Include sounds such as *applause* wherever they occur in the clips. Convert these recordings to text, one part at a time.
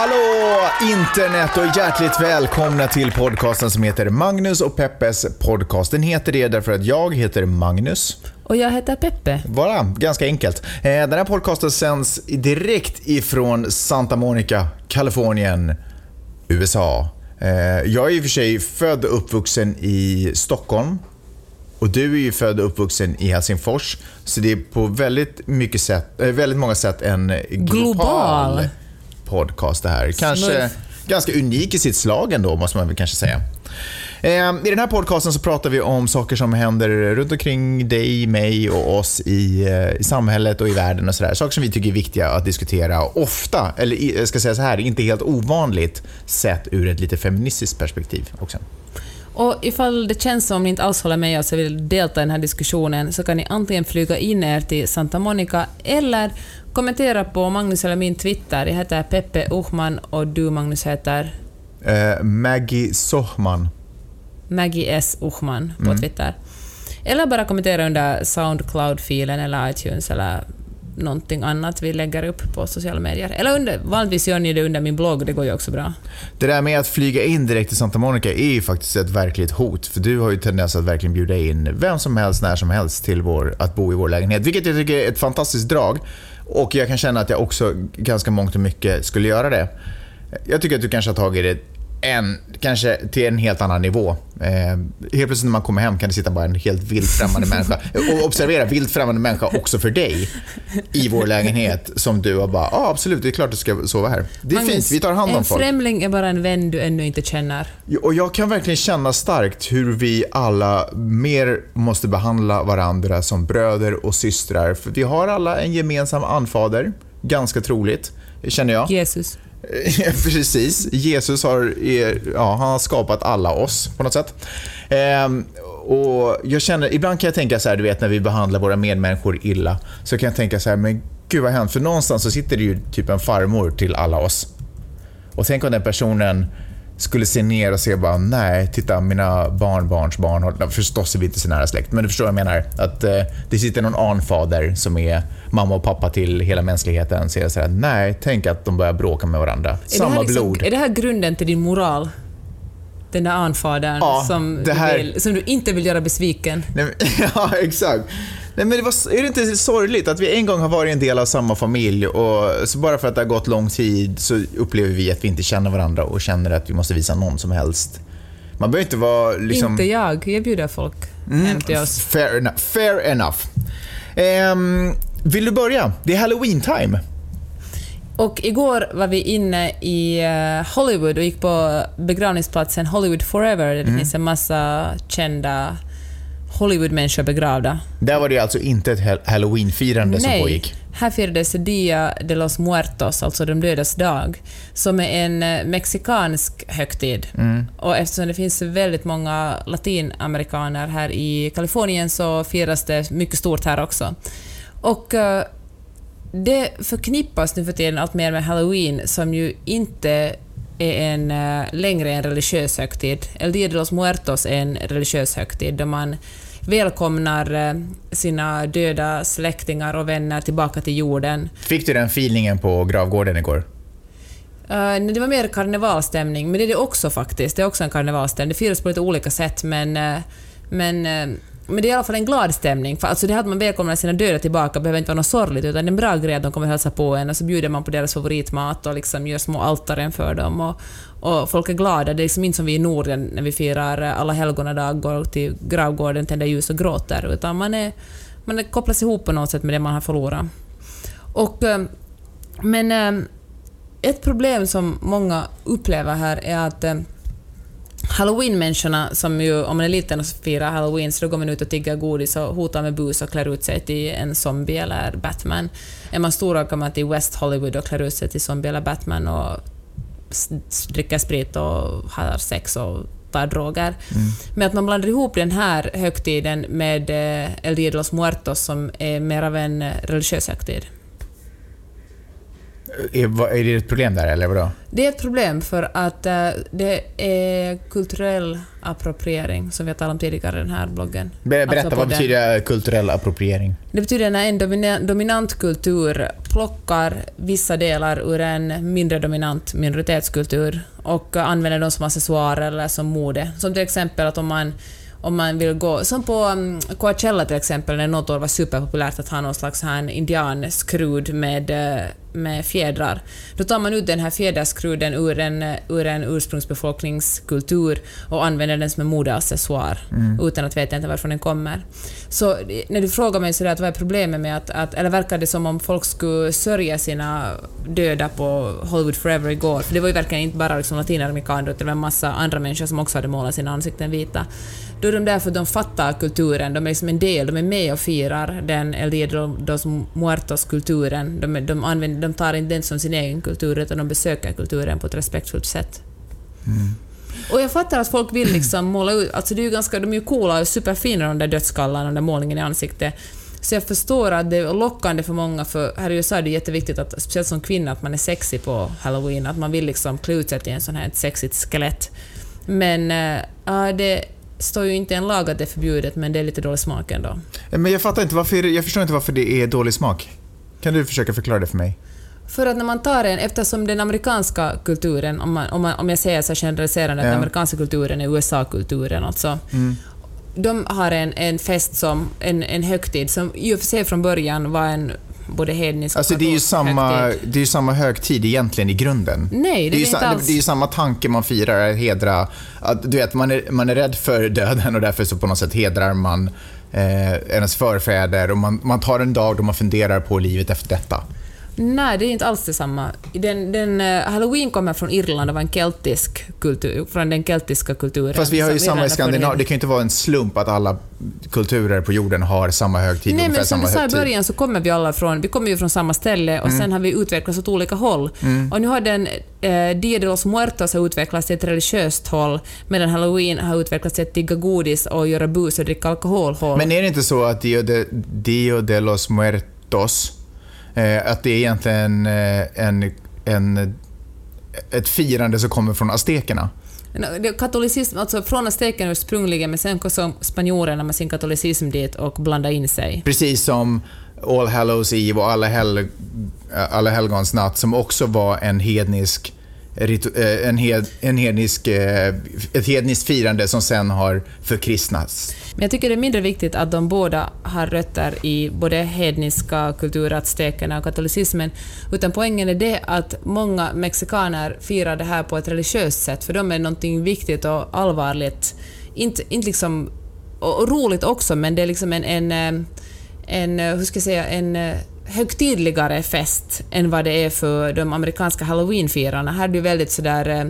Hallå internet och hjärtligt välkomna till podcasten som heter Magnus och Peppes podcast. Den heter det därför att jag heter Magnus. Och jag heter Peppe. Bara, ganska enkelt. Eh, Den här podcasten sänds direkt ifrån Santa Monica, Kalifornien, USA. Eh, Jag är i och för sig född och uppvuxen i Stockholm. Och du är ju född och uppvuxen i Helsingfors. Så det är på väldigt, mycket sätt, eh, väldigt många sätt en global, Global. Podcast det här. Kanske Smurf. ganska unik i sitt slag ändå, måste man väl kanske säga. Eh, I den här podcasten så pratar vi om saker som händer runt omkring dig, mig och oss i, eh, i samhället och i världen och sådär. Saker som vi tycker är viktiga att diskutera ofta, eller jag ska säga så här, inte helt ovanligt sett ur ett lite feministiskt perspektiv också. Och ifall det känns som om ni inte alls håller med oss och vill delta i den här diskussionen så kan ni antingen flyga in er till Santa Monica eller kommentera på Magnus eller min Twitter. Jag heter Peppe Uchman och du Magnus heter Eh, Maggie Sohman. Maggie S. Uchman på Mm. Twitter. Eller bara kommentera under Soundcloud-filen eller iTunes eller någonting annat vi lägger upp på sociala medier. Eller under, vanligtvis gör ni det under min blogg, det går ju också bra. Det där med att flyga in direkt till Santa Monica är ju faktiskt ett verkligt hot. För du har ju tendens att verkligen bjuda in vem som helst, när som helst till vår, att bo i vår lägenhet. Vilket jag tycker är ett fantastiskt drag. Och jag kan känna att jag också ganska mångt och mycket skulle göra det. Jag tycker att du kanske har tagit det en, kanske till en helt annan nivå. Eh, helt plötsligt när man kommer hem kan det sitta bara en helt vilt främmande *laughs* människa. Och observera, vilt främmande människa också för dig i vår lägenhet som du har bara, ja ah, absolut, det är klart du ska sova här. Det är Magnus, fint, vi tar hand om En folk. främling är bara en vän du ännu inte känner. Och jag kan verkligen känna starkt hur vi alla mer måste behandla varandra som bröder och systrar. För vi har alla en gemensam anfader, ganska troligt, känner jag. Jesus. Eh, *laughs* precis. Jesus har, eh, ja, han har skapat alla oss på något sätt. Ehm, och jag känner, ibland kan jag tänka så här, du vet när vi behandlar våra medmänniskor illa, så kan jag tänka så här, men gud vad hemskt, för någonstans så sitter det ju typ en farmor till alla oss. Och tänk om den personen skulle se ner och se bara, nej, titta mina barnbarns barn, har- förstås är vi inte så nära släkt, men du förstår vad jag menar. Att eh, det sitter någon anfader som är mamma och pappa till hela mänskligheten, säger så här, nej, tänk att de börjar bråka med varandra. Är Samma liksom- blod. Är det här grunden till din moral? Den där anfadern Ja, som, här- som du inte vill göra besviken. Nej, men, *laughs* ja, exakt. Nej, men det var, är det inte sorgligt att vi en gång har varit en del av samma familj och så bara för att det har gått lång tid så upplever vi att vi inte känner varandra och känner att vi måste visa någon som helst. Man behöver inte vara liksom... Inte jag. Jag bjuder folk hem till oss. Fair enough. Fair enough. Ehm, vill du börja? Det är halloween time. Och igår var vi inne i eh, Hollywood och gick på begravningsplatsen Hollywood Forever där det Mm. finns en massa kända Hollywoodmänniskor begravda. Där var det alltså inte ett hal- halloween-firande som pågick. här firades Dia de los Muertos, alltså de dödas dag, som är en eh, mexikansk högtid. Mm. Och eftersom det finns väldigt många latinamerikaner här i Kalifornien så firas det mycket stort här också. Och eh, det förknippas nu för tiden allt mer med halloween som ju inte är en, eh, längre en religiös högtid. El Dia de los Muertos är en religiös högtid där man välkomnar eh, sina döda släktingar och vänner tillbaka till jorden. Fick du den feelingen på gravgården igår? Uh, det var mer karnevalstämning, men det är det också faktiskt. Det är också en karnevalstämning. Det firas på lite olika sätt, men, eh, men, men det är i alla fall en glad stämning. För alltså det här att man välkomnar sina döda tillbaka behöver inte vara något sorgligt, utan det är en bra grej att de kommer hälsa på en och så bjuder man på deras favoritmat och liksom gör små altaren för dem. Och, och folk är glada. Det är liksom inte som vi i Norden när vi firar alla helgonadag, går till gravgården, tänder ljus och gråter, utan man, är, man är kopplas ihop på något sätt med det man har förlorat. Och, eh, men eh, ett problem som många upplever här är att eh, Halloween-människorna, som ju, om man är liten och firar halloween, så då går man ut och tigger godis och hotar med bus och klär ut sig till en zombie eller Batman. Är man stor åker man till West Hollywood och klär ut sig till zombie eller Batman och dricker sprit och har sex och tar droger. Men att man blandar ihop den här högtiden med eh, El Dia de los Muertos som är mer av en religiös högtid. Är, är det ett problem där, eller vadå? Det är ett problem för att eh, det är kulturell appropriering, som vi har talat om tidigare i den här bloggen. Be- Berätta, Alltså vad betyder kulturell appropriering? Det betyder när en domina- dominant kultur plockar vissa delar ur en mindre dominant minoritetskultur och använder dem som accessoarer eller som mode. Som till exempel att om man om man vill gå, som på um, Coachella till exempel, när något år var superpopulärt att ha någon slags här indianskrud med, eh, med fjädrar. Då tar man ut den här fjäderskruden ur en, ur en ursprungsbefolkningskultur och använder den som en modeaccessoar, utan att veta inte varifrån den kommer. Så när du frågar mig sådär att vad är problemet med att, att, eller verkar det som om folk skulle sörja sina döda på Hollywood Forever igår? För det var ju verkligen inte bara liksom latinamerikaner, utan det var en massa andra människor som också hade målat sina ansikten vita. Då är de där för att de fattar kulturen, de är liksom en del, de är med och firar den El Dia de los Muertos-kulturen. De, de, använder, de tar inte den som sin egen kultur, utan de besöker kulturen på ett respektfullt sätt. Och jag fattar att folk vill liksom måla ut, alltså det är ju ganska, de är ju coola och superfina de där dödskallarna, den där målningen i ansiktet. Så jag förstår att det är lockande för många, för här i USA är det jätteviktigt, att, speciellt som kvinna, att man är sexy på halloween, att man vill liksom klä ut sig till en sån här ett sexigt skelett. Men äh, det står ju inte en lag att det är förbjudet, men det är lite dålig smak ändå. Men jag fattar inte varför, jag förstår inte varför det är dålig smak. Kan du försöka förklara det för mig? För att när man tar en, eftersom den amerikanska kulturen, om, man, om, man, om jag säger så generaliserande, att Ja. den amerikanska kulturen är USA-kulturen alltså, de har en, en fest som, en, en högtid som i och för sig från början var en både hednisk och Alltså det är ju samma, högtid. det är ju samma högtid egentligen i grunden. Nej, det, Det är, inte alls. det är ju samma tanke man firar, att hedra... Att, du vet, man är, man är rädd för döden och därför så på något sätt hedrar man eh, ens förfäder och man, man tar en dag då man funderar på livet efter detta. Nej, det är inte alls detsamma. Den, den, eh, Halloween kommer från Irland och var en keltisk kultur, från den keltiska kulturen. Fast vi har ju samma i Skandinavien. Det kan ju inte vara en slump att alla kulturer på jorden har samma högtid, Nej, men som du sa i början så kommer vi alla från, vi kommer ju från samma ställe och Mm. sen har vi utvecklats åt olika håll. Och nu har den eh, Dia de los Muertos har utvecklats till ett religiöst håll, medan Halloween har utvecklats till att tigga godis och göra bus och dricka alkohol håll. Men är det inte så att Dio de, Dio de los Muertos, eh, att det är egentligen eh, en, en, ett firande som kommer från aztekerna? Katolicism, alltså från azteken ursprungligen, men sen kom spanjorerna med sin katolicism dit och blandade in sig. Precis som All Hallows Eve och Alla, hel, Alla helgons natt som också var en hednisk Eh, en, hed, en hednisk, eh, ett hedniskt firande som sen har förkristnats. Men jag tycker det är mindre viktigt att de båda har rötter i både hedniska kulturer, aztekerna och katolicismen, utan poängen är det att många mexikaner firar det här på ett religiöst sätt, för de är någonting viktigt och allvarligt. Inte, inte liksom, och, roligt också, men det är liksom en, en, eh, en hur ska jag säga, en högtidligare fest än vad det är för de amerikanska halloweenfirarna. Här är det väldigt sådär eh,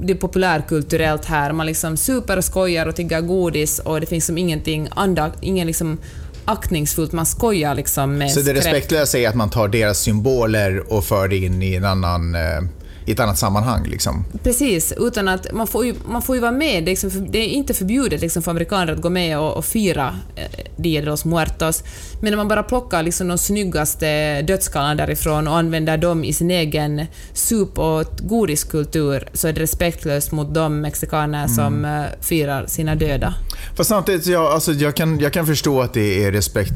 det är populärkulturellt här. Man liksom super och skojar och tiggar godis och det finns som ingenting anda, ingen liksom aktningsfullt. Man skojar liksom med Så det respektlösa är att man tar deras symboler och för det in i, en annan, eh, i ett annat sammanhang. Liksom. Precis, utan att man får ju, man får ju vara med. Det är, liksom, det är inte förbjudet liksom för amerikaner att gå med och, och fira eh, Dia de los Muertos. Men när man bara plockar liksom de snyggaste dödskallarna därifrån och använder dem i sin egen sup och godiskultur så är det respektlöst mot de mexikaner som eh, firar sina döda. Fast samtidigt, jag, alltså, jag, kan, jag kan förstå att det är respekt,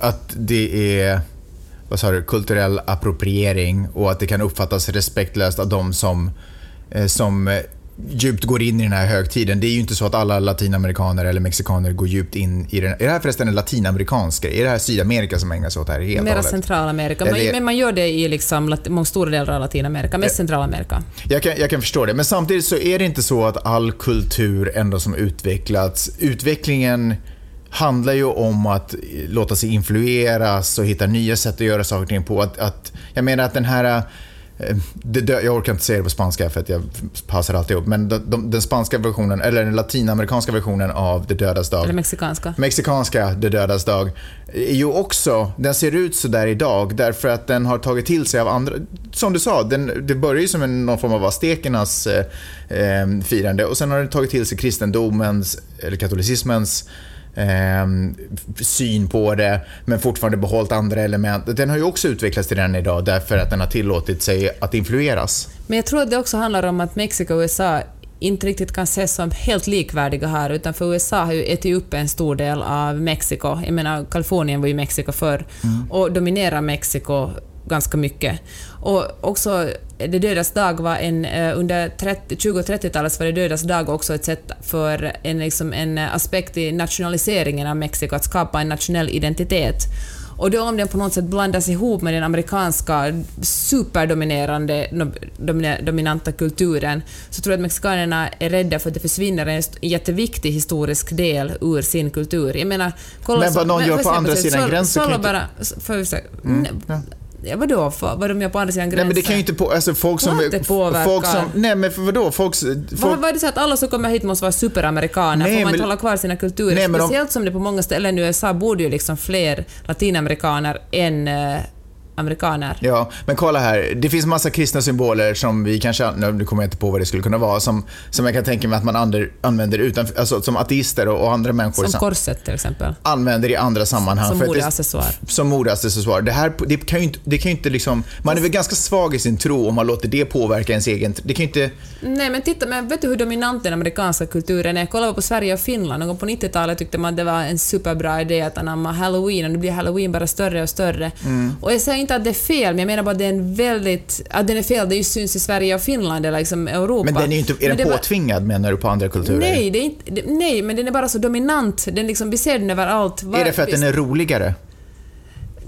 att det är vad sa du, kulturell appropriering och att det kan uppfattas respektlöst av de som, eh, som eh, djupt går in i den här högtiden. Det är ju inte så att alla latinamerikaner eller mexikaner går djupt in i den. Är det här förresten en latinamerikansk grej? Är det här Sydamerika som ägnar sig åt det här helt Mera? Centralamerika. Men, men man gör det i liksom, många stora delar av Latinamerika, mest Centralamerika. Jag kan, jag kan förstå det, men samtidigt så är det inte så att all kultur ändå som utvecklats, utvecklingen handlar ju om att låta sig influeras och hitta nya sätt att göra saker och ting på. Att, att, jag menar att den här eh, det jag orkar inte säga det på spanska för att jag passar alltid upp, men de, de, den spanska versionen, eller den latinamerikanska versionen av Det dödas dag Eller mexikanska. mexikanska Det dödas dag är ju också, den ser ut så där idag därför att den har tagit till sig av andra, som du sa, den, det börjar ju som en, någon form av aztekernas eh, eh, firande och sen har den tagit till sig kristendomens, eller katolicismens eh, syn på det, men fortfarande behållit andra element. Den har ju också utvecklats till den idag därför att den har tillåtit sig att influeras. Men jag tror att det också handlar om att Mexiko och USA inte riktigt kan ses som helt likvärdiga här, utan för USA har ju ätit upp en stor del av Mexiko. Jag menar, Kalifornien var ju Mexiko förr, mm. och dominerar Mexiko ganska mycket. Och också Det dödas dag var en, eh, under 20 och 30-talet var Det dödas dag också ett sätt för en, liksom en aspekt i nationaliseringen av Mexiko, att skapa en nationell identitet. Och då om den på något sätt blandas ihop med den amerikanska superdominerande dominanta kulturen så tror jag att mexikanerna är rädda för att det försvinner en jätteviktig historisk del ur sin kultur. Jag menar, kolla men vad någon gör på andra sidan gränsen kan bara, inte... Mm, ja. Vadå? Vad de gör på andra sidan gränsen? Nej, men det kan ju inte på... Alltså folk som... Vad det påverkar? Folk som, nej, men för vadå? Folk, folk... Vad, vad är det så att alla som kommer hit måste vara superamerikaner? Nej, Får man men, inte hålla kvar sina kulturer? Nej, Speciellt de, som det på många ställen i USA bor ju liksom fler latinamerikaner än uh, amerikaner. Ja, men kolla här. Det finns massa kristna symboler som vi kanske, nu kommer jag inte på vad det skulle kunna vara, som, som jag kan tänka mig att man ander, använder utan, alltså, som ateister och, och andra människor. Som korset till exempel. Använder i andra sammanhang. Som modeaccessoar. Som modeaccessoar. Det, här, det kan ju inte, det kan inte liksom, man är väl ganska svag i sin tro om man låter det påverka ens egen... Det kan ju inte... Nej, men titta, men vet du hur dominant den amerikanska kulturen är? Kolla på Sverige och Finland. Någon gång på 90-talet tyckte man det var en superbra idé att anamma halloween och nu blir halloween bara större och större. Mm. Och jag säger inte att det är fel, men jag menar bara att det är en väldigt... Att den är fel, det syns i Sverige och Finland eller liksom Europa. Men den är inte... Är den påtvingad, bara, menar du, på andra kulturer? Nej, det är inte, nej, men den är bara så dominant. Den liksom, vi ser den överallt. Var, är det för att den är roligare?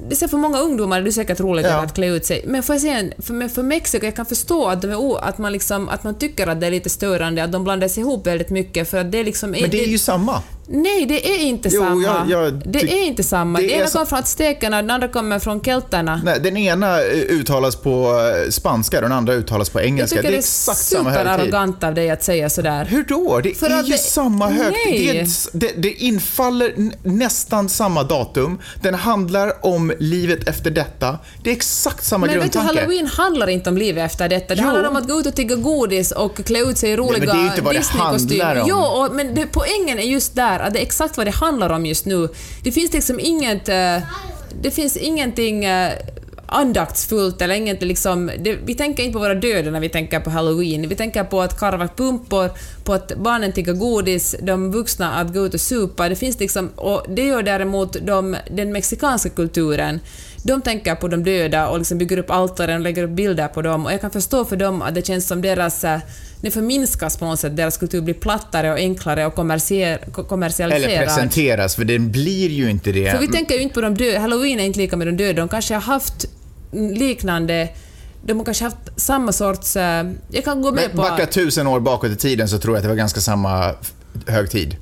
det ser för många ungdomar det är säkert roligt ja. att klä ut sig. Men får jag säga, för, för Mexiko, jag kan förstå att, de är, att, man liksom, att man tycker att det är lite störande, att de blandas ihop väldigt mycket, för att det liksom... Men det är ju samma. Nej, det är inte jo, samma. Jag, jag det är inte samma. Det, det ena kommer från aztekerna, den andra kommer från keltarna. Nej, den ena eh, uttalas på eh, spanska och den andra uttalas på engelska. Jag tycker det är, exakt samma högtid. Det är superarrogant av dig att säga sådär. Hur då? Det För är ju det, samma högtid. Det, det, det, infaller nästan samma datum. Den handlar om livet efter detta. Det är exakt samma Men grundtanke. Men vet du, halloween handlar inte om livet efter detta. Det jo. handlar om att gå ut och tigga godis och klä ut sig i roliga Disney-kostymer. Jo, men det, poängen är just där att det är exakt vad det handlar om just nu. Det finns liksom inget... Eh, det finns ingenting eh, andaktsfullt eller inget liksom... Det, vi tänker inte på våra döda när vi tänker på halloween. Vi tänker på att karva pumpor, på att barnen tigger godis, de vuxna att gå ut och supa. Det finns liksom... Och det gör däremot de, den mexikanska kulturen. De tänker på de döda och liksom bygger upp altaren och lägger upp bilder på dem. Och jag kan förstå för dem att det känns som deras eh, det förminskas på något sätt, deras kultur blir plattare och enklare och kommersialiserad. Eller presenteras, för den blir ju inte det. För vi tänker ju inte på de döda, halloween är inte lika med de döda, de kanske har haft liknande de har kanske haft samma sorts... Eh, jag kan gå med Men, på... Backa tusen år bakåt i tiden så tror jag att det var ganska samma högtid.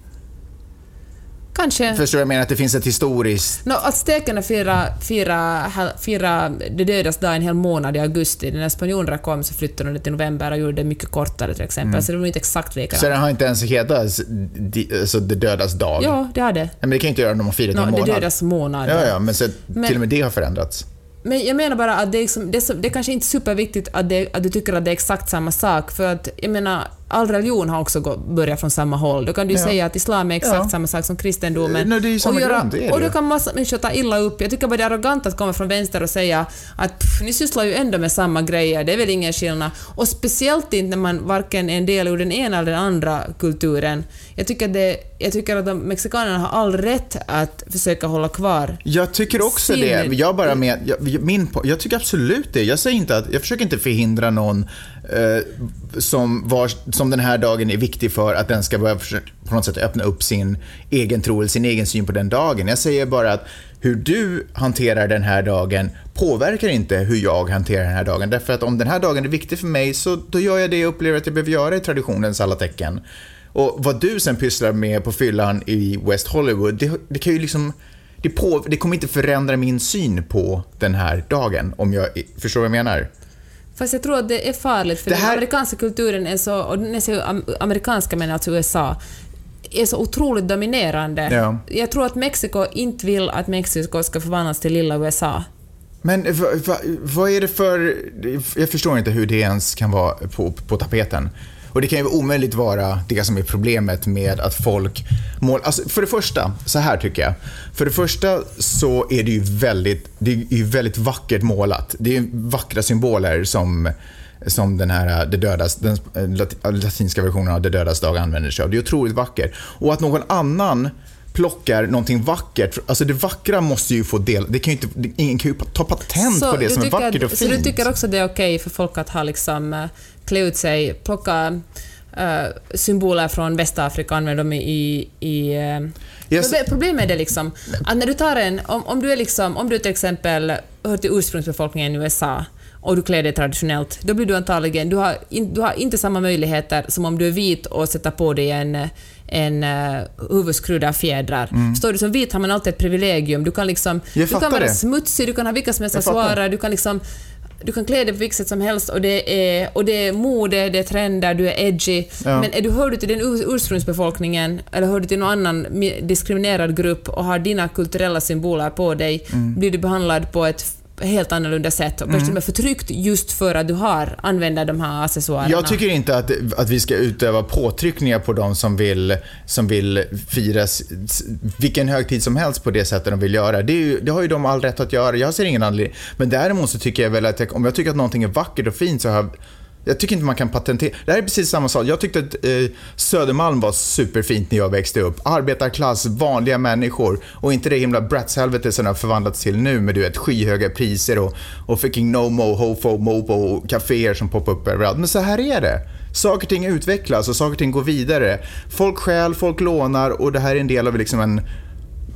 Kanske. Förstår du? Jag menar att det finns ett historiskt... No, aztekerna firar fira, fira de dödas dag en hel månad i augusti. När spanjorerna kom så flyttade de det till november och gjorde det mycket kortare till exempel. Mm. Så det var inte exakt likadant. Så den har inte ens hetat alltså, de dödas dag? Ja, det har det. Men det kan inte göra om de har firat no, en månad. De dödas månad. Ja, ja, men så men, till och med det har förändrats. Men jag menar bara att det är, liksom, det är, så, det är kanske inte superviktigt att, det, att du tycker att det är exakt samma sak, för att jag menar, all religion har också börjat från samma håll. Då kan du ja. säga att islam är exakt ja. samma sak som kristendomen. Nej, det är ju samma och, göra, grund, det är och då kan massa människor ta illa upp. Jag tycker bara det är arrogant att komma från vänster och säga att pff, ni sysslar ju ändå med samma grejer, det är väl ingen skillnad. Och speciellt inte när man varken är en del ur den ena eller den andra kulturen. Jag tycker, det, jag tycker att de mexikanerna har all rätt att försöka hålla kvar Jag tycker också sin... det. Jag, bara med, jag, min, jag tycker absolut det. Jag, säger inte att, jag försöker inte förhindra någon eh, som, var, som den här dagen är viktig för att den ska börja på något sätt öppna upp sin egen tro eller sin egen syn på den dagen. Jag säger bara att hur du hanterar den här dagen påverkar inte hur jag hanterar den här dagen. Därför att om den här dagen är viktig för mig så då gör jag det jag upplever att jag behöver göra i traditionens alla tecken. Och vad du sen pysslar med på fyllan i West Hollywood, det, det kan ju liksom... Det, på, det kommer inte förändra min syn på den här dagen, om jag förstår vad jag menar. Fast jag tror att det är farligt, för här... den amerikanska kulturen är så, och den är så amerikanska men alltså USA, är så otroligt dominerande. Ja. Jag tror att Mexiko inte vill att Mexiko ska förvandlas till lilla USA. Men vad va, va är det för... Jag förstår inte hur det ens kan vara på, på tapeten. Och det kan ju omöjligt vara det som är problemet med att folk målar... Alltså för det första, så här tycker jag. För det första så är det ju väldigt, det är ju väldigt vackert målat. Det är vackra symboler som som den här det dödas, den latinska versionen av Det dödas dag använder sig av. Det är otroligt vackert. Och att någon annan plockar någonting vackert. Alltså det vackra måste ju få del... Det kan ju inte, ingen kan ju ta patent så på det som är vackert och fint. Så du tycker också det är okej för folk att ha liksom, uh, klä ut sig, plocka uh, symboler från Västafrika och använda dem i... i uh, yes. Problemet är det liksom att när du tar en... Om, om, du är liksom, om du till exempel hör till ursprungsbefolkningen i USA och du klär dig traditionellt, då blir du antagligen... Du har, in, du har inte samma möjligheter som om du är vit och sätter på dig en en uh, huvudskrud av fjädrar. Mm. Står du som vit har man alltid ett privilegium. Du kan, liksom, du kan vara det. smutsig, du kan ha vilka som helst accessoarer, du kan liksom du kan klä dig på vilket sätt som helst och det är, och det är mode, det är trender, du är edgy. Ja. Men är du, hör du till den ursprungsbefolkningen eller hör du till någon annan diskriminerad grupp och har dina kulturella symboler på dig, mm. blir du behandlad på ett helt annorlunda sätt och kanske mm. förtryckt just för att du har använder de här accessoarerna. Jag tycker inte att, att vi ska utöva påtryckningar på de som vill, som vill fira vilken högtid som helst på det sättet de vill göra. Det, ju, det har ju de all rätt att göra. Jag ser ingen anledning. Men däremot så tycker jag väl att jag, om jag tycker att någonting är vackert och fint så har jag jag tycker inte man kan patentera. Det här är precis samma sak. Jag tyckte att eh, Södermalm var superfint när jag växte upp. Arbetarklass, vanliga människor och inte det himla bratshelvete som det har förvandlats till nu med du vet, skyhöga priser och, och fucking no-mo, hofo, mobo, och kaféer som poppar upp överallt. Men så här är det. Saker och ting utvecklas och saker och ting går vidare. Folk stjäl, folk lånar och det här är en del av liksom en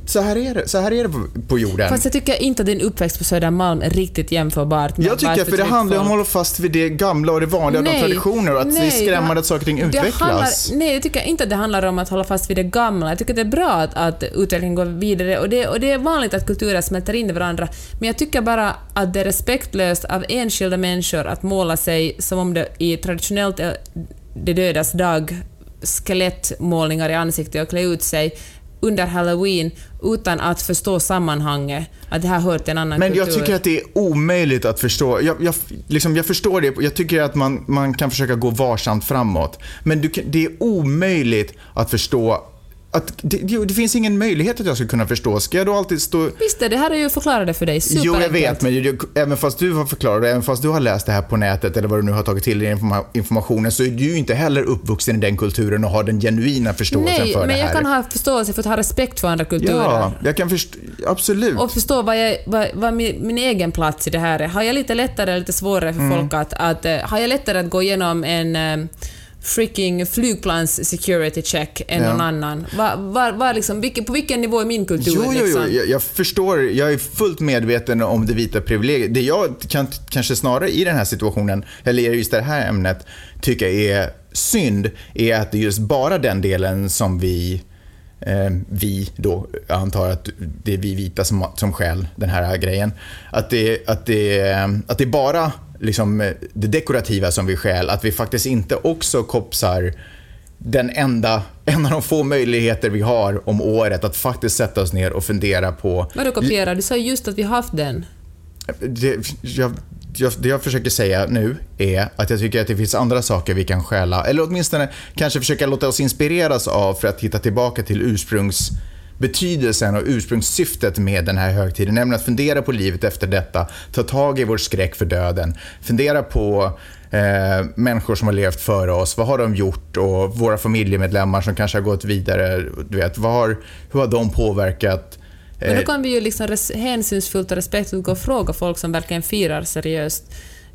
så här är det, så här är det på, jorden. Fast jag tycker inte att din uppväxt på Södermalm är riktigt jämförbart med Jag tycker för det handlar om att hålla fast vid det gamla och det vanliga nej, de traditioner och att nej, det är skrämmande att saker och ting utvecklas. Handlar, nej, jag tycker inte att det handlar om att hålla fast vid det gamla. Jag tycker att det är bra att, att utvecklingen går vidare och det, och det är vanligt att kulturer smälter in i varandra. Men jag tycker bara att det är respektlöst av enskilda människor att måla sig som om det i traditionellt eh, det dödas dag skelettmålningar i ansiktet och klä ut sig under halloween utan att förstå sammanhanget, att det här hör till en annan Men kultur. jag tycker att det är omöjligt att förstå. Jag, jag, liksom, jag förstår det, jag tycker att man, man kan försöka gå varsamt framåt. Men du, det är omöjligt att förstå att det, det, finns ingen möjlighet att jag ska kunna förstå. Ska jag då alltid stå... Visst det, det här är ju förklarat det för dig. Jo, jag vet, men jag, även fast du har förklarat det, även fast du har läst det här på nätet eller vad du nu har tagit till dig informationen, så är du ju inte heller uppvuxen i den kulturen och har den genuina förståelsen Nej, för det här. Nej, men jag kan ha förståelse för att ha respekt för andra kulturer. Ja, jag kan förstå, absolut. Och förstå vad, jag, vad, vad min, min, egen plats i det här är. Har jag lite lättare eller lite svårare för mm. folk att, att... Eh, har jag lättare att gå igenom en eh, freaking flygplans security check än ja. någon annan. Va, va, va liksom, på vilken nivå är min kultur? Jo, jo, jo. Liksom? Jag, jag, förstår. Jag är fullt medveten om det vita privilegiet. Det jag kan, kanske snarare i den här situationen, eller i just det här ämnet, tycker är synd, är att det är just bara den delen som vi vi då, jag antar att det är vi vita som, som skäl den här grejen. Att det, att det, att det bara liksom, eh, det dekorativa som vi skäl, att vi faktiskt inte också kopsar den enda, *laughs* en av de få möjligheter vi har om året att faktiskt sätta oss ner och fundera på... Vadå kopiera? Du sa just att vi har haft den. Det jag, jag, det jag försöker säga nu är att jag tycker att det finns andra saker vi kan stjäla, eller åtminstone kanske försöka låta oss inspireras av för att hitta tillbaka till ursprungs betydelsen och ursprungssyftet med den här högtiden, nämligen att fundera på livet efter detta, ta tag i vår skräck för döden, fundera på eh, människor som har levt före oss, vad har de gjort? Och våra familjemedlemmar som kanske har gått vidare, du vet, vad har, hur har de påverkat men då eh, kan vi ju liksom hänsynsfullt och respektfullt gå och fråga folk som verkligen firar seriöst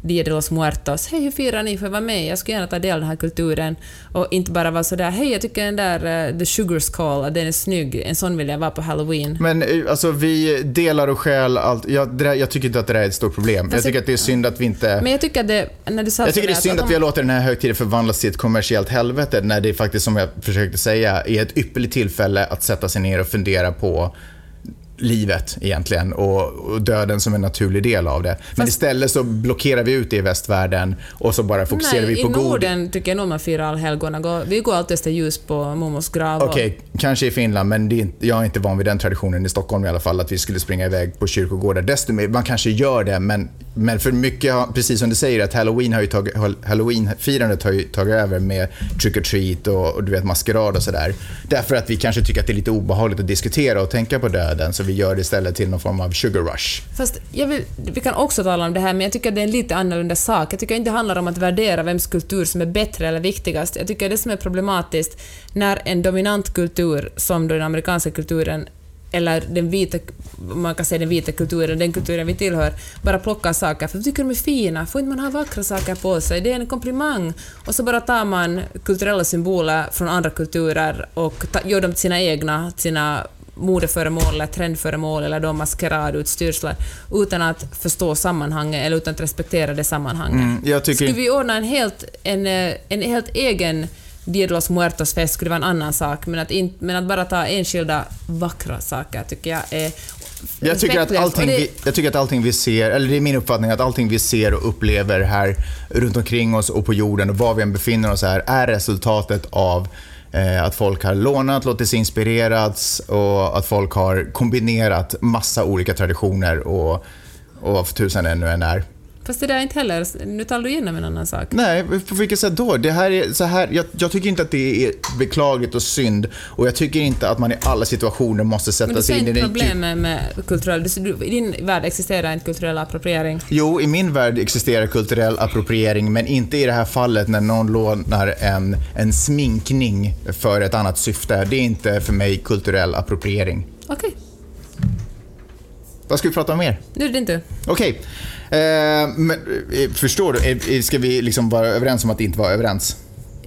Dia de los Muertos. Hej, hur firar ni? Får jag vara med? Jag skulle gärna ta del av den här kulturen. Och inte bara vara sådär, hej, jag tycker den där uh, The Sugar Skull, den är snygg, en sån vill jag vara på Halloween. Men eh, alltså, vi delar och stjäl allt. Jag, där, jag tycker inte att det där är ett stort problem. Alltså, jag tycker att det är synd att vi inte... Men jag tycker att det, när du sa Jag tycker det är synd att, att vi har låtit den här högtiden förvandlas till ett kommersiellt helvete, när det faktiskt, som jag försökte säga, är ett ypperligt tillfälle att sätta sig ner och fundera på livet egentligen och, och döden som en naturlig del av det. Men istället så blockerar vi ut det i västvärlden och så bara fokuserar Nej, vi på i god... Norden tycker jag nog man firar allhelgona. Vi går alltid efter ljus på mormors grav. Okej, kanske i Finland, men det är, jag är inte van vid den traditionen i Stockholm i alla fall, att vi skulle springa iväg på kyrkogårdar. Desto mer, man kanske gör det, men, men för mycket, precis som du säger, att halloween har ju tagit, halloween-firandet har ju tagit över med trick or treat och, och du vet maskerad och sådär. Därför att vi kanske tycker att det är lite obehagligt att diskutera och tänka på döden, så vi gör det istället till någon form av sugar rush. Fast jag vill, vi kan också tala om det här, men jag tycker det är en lite annorlunda sak. Jag tycker inte det handlar om att värdera vems kultur som är bättre eller viktigast. Jag tycker det som är problematiskt när en dominant kultur, som då den amerikanska kulturen, eller den vita, man kan säga den vita kulturen, den kulturen vi tillhör, bara plockar saker för vi tycker de är fina. Får inte man ha vackra saker på sig? Det är en komplimang. Och så bara tar man kulturella symboler från andra kulturer och ta, gör dem till sina egna, till sina modeföremål eller trendföremål eller då maskeradutstyrslar utan att förstå sammanhanget eller utan att respektera det sammanhanget. Mm, jag tycker Skulle vi ordna en helt, en, eh, en helt egen Dia de los Muertos-fest skulle vara en annan sak, men att, in, men att bara ta enskilda vackra saker tycker jag är Jag tycker, att allting vi, jag tycker att allting vi ser, eller det är min uppfattning, att allting vi ser och upplever här runt omkring oss och på jorden och var vi än befinner oss här är resultatet av Eh, att folk har lånat, låtit sig inspireras och att folk har kombinerat massa olika traditioner och, och vad för tusan det nu än är. Fast det där är inte heller... Nu talar du igenom en annan sak. Nej, på vilket sätt då? Det här är, så här, jag, jag tycker inte att det är beklagligt och synd och jag tycker inte att man i alla situationer måste Men sätta du sig ser in i inte den problemet med kulturell... du- du- I din värld existerar inte kulturell appropriering. Jo, i min värld existerar kulturell appropriering, men inte i det här fallet när någon lånar en, en sminkning för ett annat syfte. Det är inte för mig kulturell appropriering. Okej, Vad ska vi prata om mer? nu är det din tur. Okej. Eh, men, eh, förstår du? Eh, Ska vi liksom vara överens om att inte vara överens?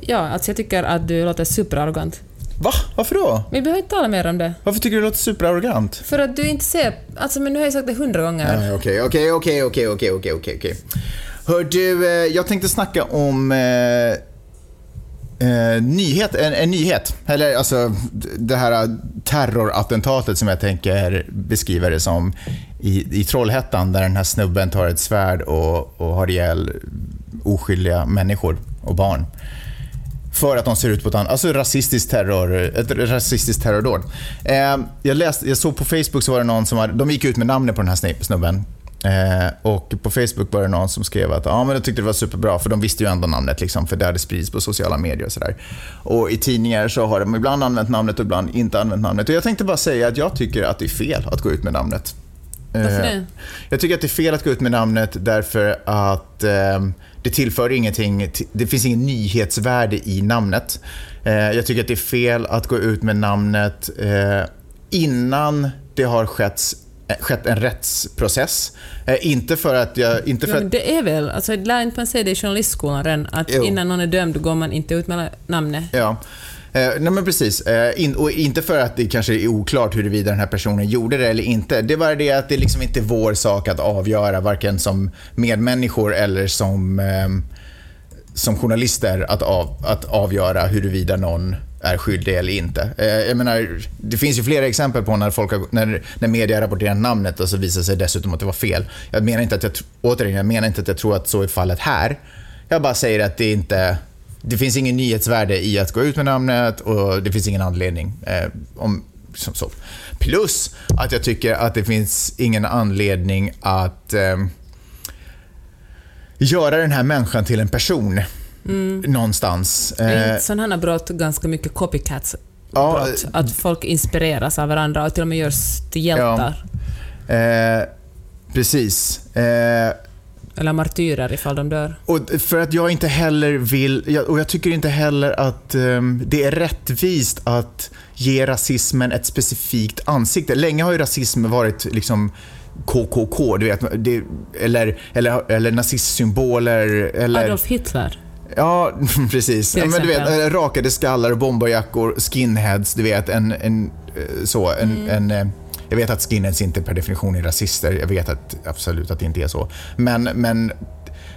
Ja, alltså jag tycker att du låter superarrogant. Va? Varför då? Vi behöver inte tala mer om det. Varför tycker du det låter superarrogant? För att du inte ser... Alltså, men nu har jag sagt det hundra gånger. Okej, okej, okej, okej, okej, okej, okej. Hör du, eh, jag tänkte snacka om eh, eh, nyhet, en, en nyhet. Eller alltså det här terrorattentatet som jag tänker beskriva det som i, i Trollhättan där den här snubben tar ett svärd och, och har ihjäl oskyldiga människor och barn. För att de ser ut på ett annat, alltså rasistiskt terror, ett rasistiskt terrordåd. Eh, jag, läste, jag såg på Facebook så var det någon som hade, de gick ut med namnet på den här snubben. Eh, och på Facebook var det någon som skrev att ja, men de tyckte det var superbra för de visste ju ändå namnet liksom, för det hade spridits på sociala medier och sådär. Och i tidningar så har de ibland använt namnet och ibland inte använt namnet. Och jag tänkte bara säga att jag tycker att det är fel att gå ut med namnet. Varför Eh, det? Jag tycker att det är fel att gå ut med namnet därför att eh, det tillför ingenting, det finns ingen nyhetsvärde i namnet. Eh, jag tycker att det är fel att gå ut med namnet innan det har skett, skett en rättsprocess. Eh, inte för att jag... Inte för Ja, men det är väl, alltså lär inte man säga det i journalistskolan redan, att Jo. innan någon är dömd går man inte ut med namnet? Ja. Eh, nej men precis. Eh, in, och inte för att det kanske är oklart huruvida den här personen gjorde det eller inte. Det är bara det att det liksom inte är vår sak att avgöra, varken som medmänniskor eller som, eh, som journalister, att, av, att avgöra huruvida någon är skyldig eller inte. Eh, jag menar, det finns ju flera exempel på när, folk har, när, när media rapporterar namnet och så visar sig dessutom att det var fel. Jag menar inte att jag, återigen, jag menar inte att jag tror att så är fallet här. Jag bara säger att det inte... Det finns ingen nyhetsvärde i att gå ut med namnet och det finns ingen anledning. Eh, om, som så. Plus att jag tycker att det finns ingen anledning att eh, göra den här människan till en person någonstans. Är Eh, sådana brott ganska mycket copycats? Ja, brott? Att folk inspireras av varandra och till och med görs till hjältar? eh, precis. Eh, Eller martyrer ifall de dör? Och för att jag inte heller vill, och jag tycker inte heller att ehm, det är rättvist att ge rasismen ett specifikt ansikte. Länge har ju rasism varit liksom KKK, du vet, det, eller, eller, eller nazistsymboler. Eller, Adolf Hitler? Ja, *laughs* precis. Ja, men du vet, eh, rakade skallar, bomberjackor, skinheads, du vet. En, en, eh, så, en, en, eh, jag vet att skinheads inte per definition är rasister. Jag vet att, absolut att det inte är så. Men, men,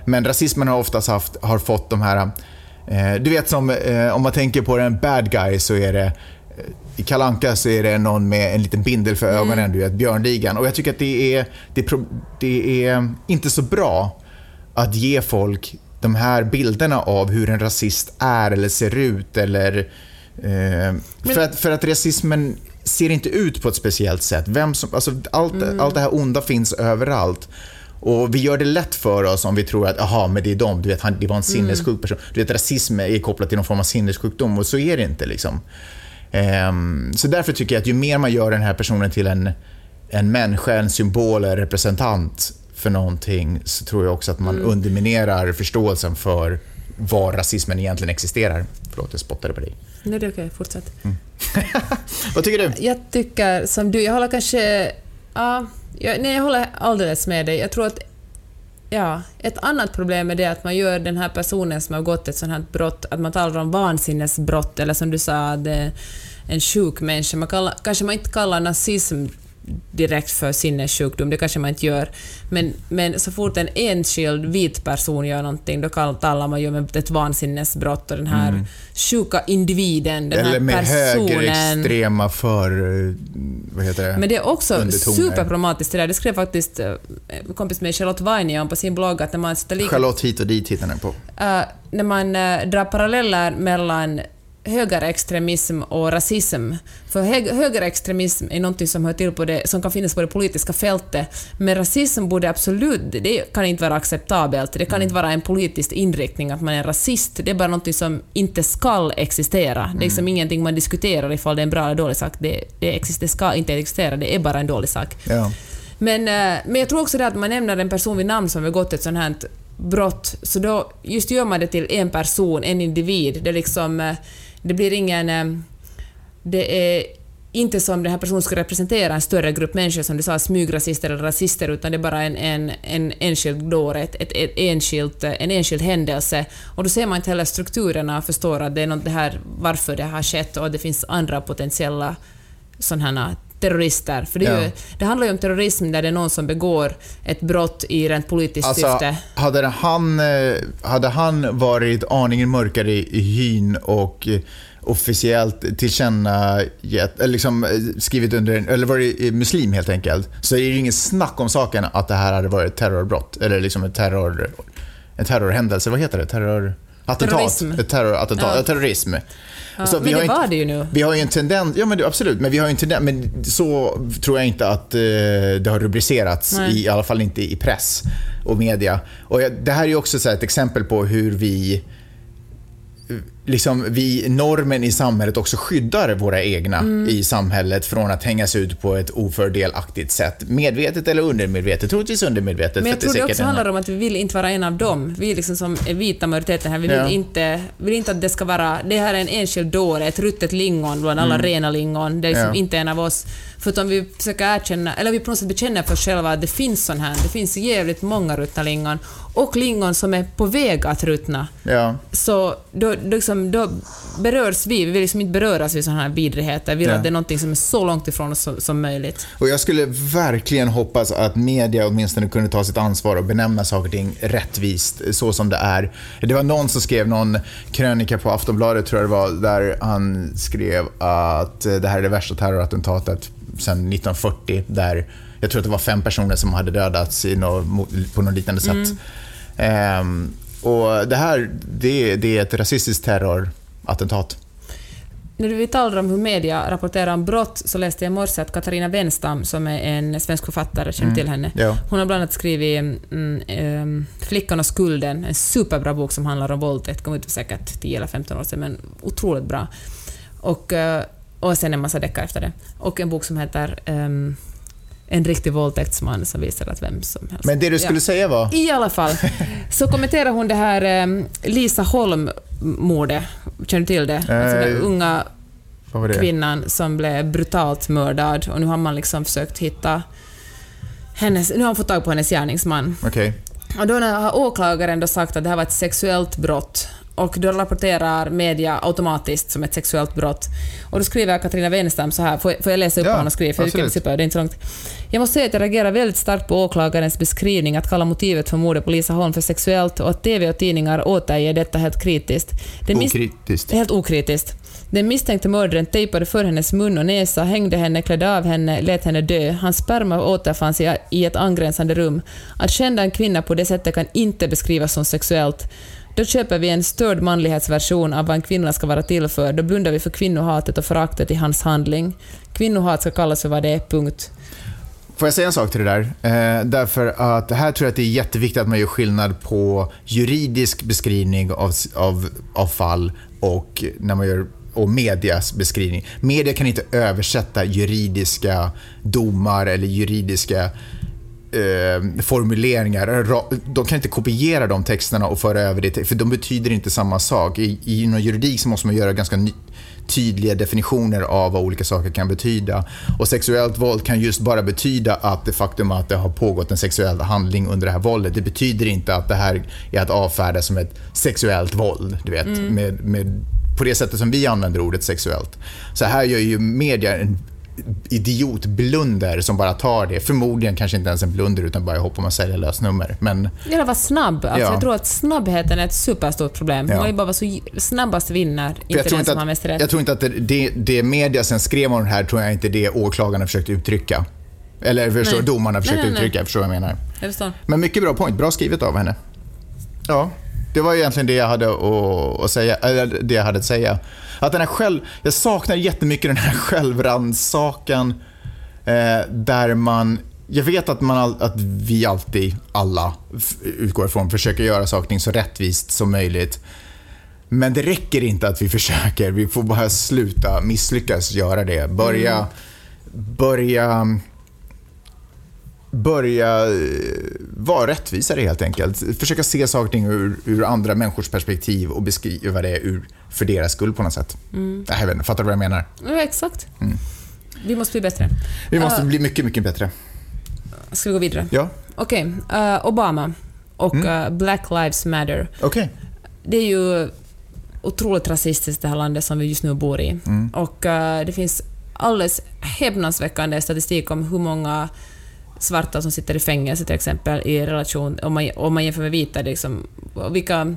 men rasismen har oftast haft, har fått de här... Eh, du vet som, eh, om man tänker på en bad guy så är det i Kalanka så är det någon med en liten bindel för ögonen, mm. du vet, Björnligan. Och jag tycker att det är, det, är, det är inte så bra att ge folk de här bilderna av hur en rasist är eller ser ut eller... Eh, för, att, för att rasismen ser inte ut på ett speciellt sätt. Vem som, alltså, allt, mm. allt det här onda finns överallt. Och Vi gör det lätt för oss om vi tror att aha, men det är dem, du vet, han, det var en mm. sinnessjuk person. Du vet, rasism är kopplat till någon form av sinnessjukdom och så är det inte. Liksom. Um, så därför tycker jag att ju mer man gör den här personen till en, en människa, en symbol, en representant för någonting så tror jag också att man mm. underminerar förståelsen för var rasismen egentligen existerar. Förlåt, jag spottade på dig. Nej, det är okej. Fortsätt. Mm. *laughs* Vad tycker du? Jag tycker som du. Jag håller kanske... Ja, jag, nej, jag håller alldeles med dig. Jag tror att Ja, ett annat problem är det att man gör den här personen som har gått ett sånt här brott, att man talar om vansinnesbrott, eller som du sa, är en sjuk människa. Man kallar, kanske man inte kallar nazism direkt för sinnessjukdom, det kanske man inte gör. Men, men så fort en enskild vit person gör någonting, då talar man ju om ett vansinnesbrott och den här mm. sjuka individen, den Eller här med högerextrema för... Vad heter det? Men det är också superproblematiskt det där. Det skrev faktiskt en eh, kompis med Charlotte Weine om på sin blogg att när man Charlotte hit och dit hittar den på. Uh, när man uh, drar paralleller mellan högerextremism och rasism. För högerextremism är något som hör till på det, som kan finnas på det politiska fältet, men rasism borde absolut, det kan inte vara acceptabelt. Det kan inte vara en politisk inriktning att man är rasist. Det är bara något som inte skall existera. Det är liksom mm. ingenting man diskuterar ifall det är en bra eller dålig sak. Det, det, det ska inte existera, det är bara en dålig sak. Ja. Men, eh, men jag tror också det att man nämner en person vid namn som har begått ett sånt här brott, så då just gör man det till en person, en individ. Det är liksom eh, det blir ingen... Eh, det är inte som den här personen ska representera en större grupp människor, som du sa, smygrasister eller rasister, utan det är bara en, en, en enskild dåre, ett, ett, ett enskilt, eh, en enskild händelse. Och då ser man inte heller strukturerna och förstår att det är något det här, varför det har skett och det finns andra potentiella sådana terrorister. För det, ja. ju, det, handlar ju om terrorism där det är någon som begår ett brott i rent politiskt alltså, syfte. Hade han, eh, hade han varit aningen mörkare i hyn och eh, officiellt tillkännagett, eller liksom eh, skrivit under, eller varit muslim helt enkelt, så är det ju ingen snack om saken att det här hade varit ett terrorbrott, eller liksom en, terror, en terrorhändelse. Vad heter det? Terror... Attentat. Terrorism. Terror, ja. Terrorism. Ja, så men det var det ju nu. Vi har ju en tendens, ja men absolut, men vi har en tendens, men så tror jag inte att eh, det har rubricerats, i, i alla fall inte i press och media. Och det här är ju också så ett exempel på hur vi liksom vi, normen i samhället också skyddar våra egna mm. i samhället från att hängas ut på ett ofördelaktigt sätt. Medvetet eller undermedvetet, troligtvis undermedvetet. Men jag tror det, också handlar om att vi vill inte vara en av dem. Vi liksom som är vita majoriteten här, vi vill, ja. inte, vill inte att det ska vara, det här är en enskild dåre, ett ruttet lingon bland alla mm. rena lingon, det är liksom ja. inte en av oss. För att om vi försöker erkänna, eller vi på något sätt bekänner för oss själva att det finns sån här, det finns jävligt många ruttna lingon, och lingon som är på väg att ruttna, ja. så då, liksom, då berörs vi. Vi vill liksom inte beröras vid sådana här vidrigheter. Vi vill ja. att det är något som är så långt ifrån oss som, som, möjligt. Och jag skulle verkligen hoppas att media åtminstone kunde ta sitt ansvar och benämna saker och ting rättvist, så som det är. Det var någon som skrev någon krönika på Aftonbladet, tror jag det var, där han skrev att det här är det värsta terrorattentatet sedan 1940, där jag tror att det var fem personer som hade dödats i något, på något liknande sätt. Mm. Um, och det här, det, det är ett rasistiskt terrorattentat. När vi talar om hur media rapporterar om brott så läste jag i morse att Katarina Wenstam, som är en svensk författare, känner mm. till henne. Ja. Hon har bland annat skrivit mm, um, Flickan och skulden, en superbra bok som handlar om våldtäkt, kom ut för säkert 10 eller 15 år sedan, men otroligt bra. Och, uh, och sen en massa deckare efter det. Och en bok som heter um, en riktig våldtäktsman som visar att vem som helst... Men det du skulle ja. säga var? I alla fall, så kommenterar hon det här um, Lisa Holm-mordet. Känner du till det? Äh, alltså den unga kvinnan som blev brutalt mördad och nu har man liksom försökt hitta hennes... Nu har man fått tag på hennes gärningsman. Okay. Och då har åklagaren då sagt att det här var ett sexuellt brott och då rapporterar media automatiskt som ett sexuellt brott. Och då skriver Katarina Wenstam så här, får jag, får jag läsa upp ja, vad hon har skrivit? För det är inte så långt. Jag måste säga att jag reagerar väldigt starkt på åklagarens beskrivning att kalla motivet för mordet på Lisa Holm för sexuellt och att TV och tidningar återger detta helt kritiskt. Det okritiskt. Helt okritiskt. Den misstänkte mördaren tejpade för hennes mun och näsa, hängde henne, klädde av henne, lät henne dö. Hans sperma återfanns i, ett angränsande rum. Att skända en kvinna på det sättet kan inte beskrivas som sexuellt. Då köper vi en störd manlighetsversion av vad en kvinna ska vara till för. Då blundar vi för kvinnohatet och föraktet i hans handling. Kvinnohat ska kallas för vad det är, punkt. Får jag säga en sak till det där? Eh, därför att här tror jag att det är jätteviktigt att man gör skillnad på juridisk beskrivning av, av, av fall och när man gör och medias beskrivning. Media kan inte översätta juridiska domar eller juridiska eh, formuleringar. De kan inte kopiera de texterna och föra över det, för de betyder inte samma sak. I, i någon juridik så måste man göra ganska ny, tydliga definitioner av vad olika saker kan betyda. Och sexuellt våld kan just bara betyda att det faktum att det har pågått en sexuell handling under det här våldet, det betyder inte att det här är att avfärda som ett sexuellt våld. Du vet, mm. med, med, på det sättet som vi använder ordet sexuellt. Så här gör ju media en idiotblunder som bara tar det. Förmodligen kanske inte ens en blunder utan bara hopp om att sälja lösnummer. Men... Ja, vara snabb. Alltså, ja. Jag tror att snabbheten är ett superstort problem. Ja. Man vill bara vara så snabbast vinner, inte den som att, har mest rätt. Jag tror inte att det, det, det media sen skrev om det här, tror jag inte det åklagarna försökte uttrycka. Eller förstår, domarna försökte nej, nej, uttrycka, förstår vad jag menar. Jag. Men mycket bra point, bra skrivet av henne. Ja, det var egentligen det jag hade att, säga, det jag hade att säga. Att den här själv, jag saknar jättemycket den här *laughs* självrannsakan eh, där man jag vet att, man, att vi alltid, alla, utgår ifrån, försöker göra saker så rättvist som möjligt. Men det räcker inte att vi försöker, vi får bara sluta misslyckas göra det. Börja, mm. börja börja eh, vara rättvisare helt enkelt. Försöka se saker och ting ur, ur, andra människors perspektiv och beskriva det ur, för deras skull på något sätt. Mm. Jag vet fattar du vad jag menar? Ja, exakt. Mm. Vi måste bli bättre. Vi måste uh, bli mycket, mycket bättre. Ska vi gå vidare? Ja. Okej, okay. uh, eh, Obama och mm. uh, Black Lives Matter. Okay. Det är ju otroligt rasistiskt det här landet som vi just nu bor i. Mm. Och det finns alldeles häpnadsväckande statistik om hur många svarta som sitter i fängelse till exempel i relation, om man, om man jämför med vita, liksom, vilka,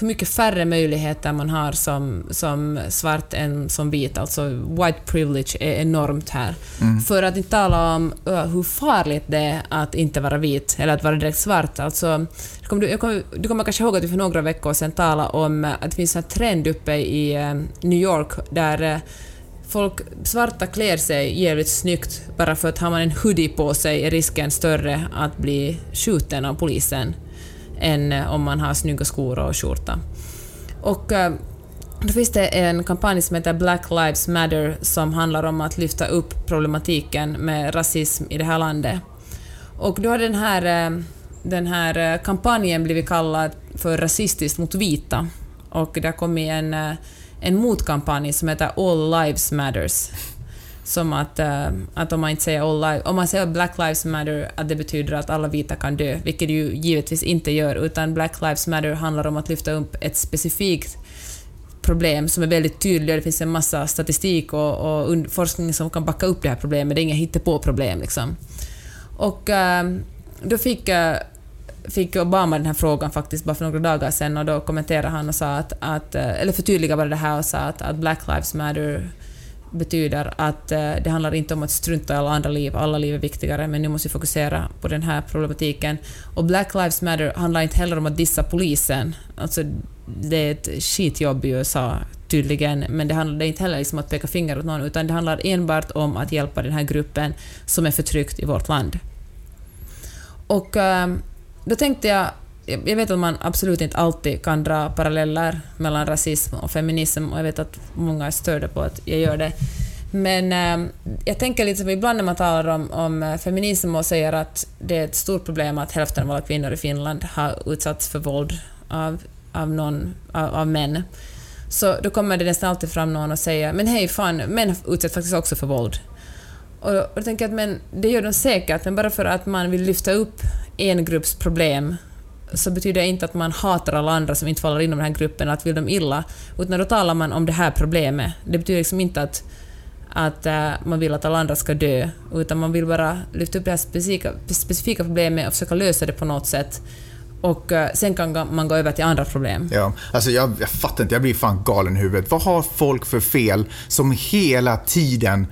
hur mycket färre möjligheter man har som, som svart än som vit. Alltså white privilege är enormt här. Mm. För att inte tala om hur farligt det är att inte vara vit, eller att vara direkt svart. Alltså, du, kommer, du kommer kanske ihåg att vi för några veckor sedan talade om att det finns en trend uppe i uh, New York där uh, folk, svarta klär sig jävligt snyggt bara för att har man en hoodie på sig är risken större att bli skjuten av polisen än eh, om man har snygga skor och skjorta. Och eh, då finns det en kampanj som heter Black Lives Matter som handlar om att lyfta upp problematiken med rasism i det här landet. Och då har den här, eh, den här kampanjen blivit kallad för rasistiskt mot vita. Och det har kommit en en motkampanj som heter All Lives Matters. Som att, äh, att om man inte säger all lives, om man säger Black Lives Matter, att det betyder att alla vita kan dö, vilket det ju givetvis inte gör, utan Black Lives Matter handlar om att lyfta upp ett specifikt problem som är väldigt tydligt. Det finns en massa statistik och, och forskning som kan backa upp det här problemet. Det är inga hittepå-problem. Liksom. Och äh, då fick äh, fick Obama den här frågan faktiskt bara för några dagar sedan och då kommenterade han och sa att, att eh, eller förtydligade bara det här och sa att, att Black Lives Matter betyder att eh, det handlar inte om att strunta i alla andra liv, alla liv är viktigare, men nu måste vi fokusera på den här problematiken. Och Black Lives Matter handlar inte heller om att dissa polisen. Alltså, det är ett skitjobb i USA tydligen, men det handlar inte heller liksom om att peka finger åt någon, utan det handlar enbart om att hjälpa den här gruppen som är förtryckt i vårt land. Och ehm, då tänkte jag, jag vet att man absolut inte alltid kan dra paralleller mellan rasism och feminism och jag vet att många är störda på att jag gör det. Men eh, jag tänker lite som ibland när man talar om, om feminism och säger att det är ett stort problem att hälften av alla kvinnor i Finland har utsatts för våld av, av, någon, av, av män. Så då kommer det nästan alltid fram någon och säger men hej fan, män utsätts faktiskt också för våld. Och, och då tänker jag att men, det gör de säkert, men bara för att man vill lyfta upp en grupps problem så betyder det inte att man hatar alla andra som inte faller inom den här gruppen, att vill dem illa, utan då talar man om det här problemet. Det betyder liksom inte att, att eh, man vill att alla andra ska dö, utan man vill bara lyfta upp det här specifika, specifika problemet och försöka lösa det på något sätt. och eh, sen kan man gå över till andra problem. Ja, alltså jag, jag fattar inte, jag blir fan galen i huvudet. Vad har folk för fel som hela tiden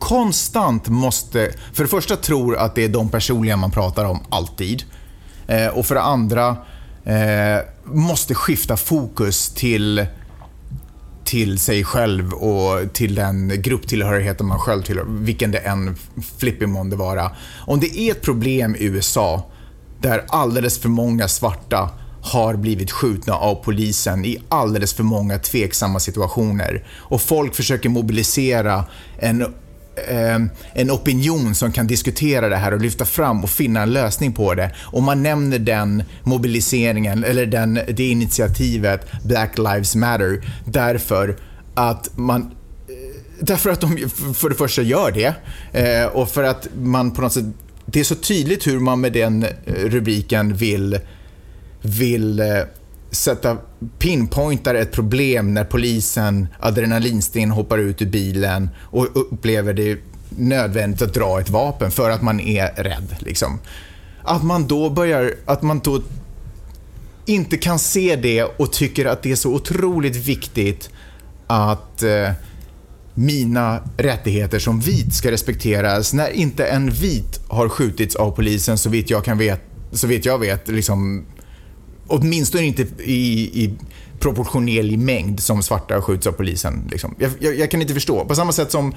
konstant måste, för det första tror att det är de personliga man pratar om alltid. Eh, och för det andra eh, måste skifta fokus till till sig själv och till den grupptillhörigheten man själv tillhör, vilken det än flipping månde vara. Om det är ett problem i USA där alldeles för många svarta har blivit skjutna av polisen i alldeles för många tveksamma situationer och folk försöker mobilisera en Ehm, en opinion som kan diskutera det här och lyfta fram och finna en lösning på det. Och man nämner den mobiliseringen, eller den, det initiativet Black Lives Matter därför att man eh, Därför att de för det första gör det eh, och för att man på något sätt det är så tydligt hur man med den eh, rubriken vill, vill sätta pinpointar ett problem när polisen adrenalinsten hoppar ut ur bilen och upplever det nödvändigt att dra ett vapen för att man är rädd. Liksom. Att man då börjar, att man då inte kan se det och tycker att det är så otroligt viktigt att eh, mina rättigheter som vit ska respekteras när inte en vit har skjutits av polisen så vitt jag kan vet, så vitt jag vet liksom åtminstone inte i, i proportionerlig mängd som svarta skjuts av polisen. Liksom. Jag, jag, jag, kan inte förstå. På samma sätt som,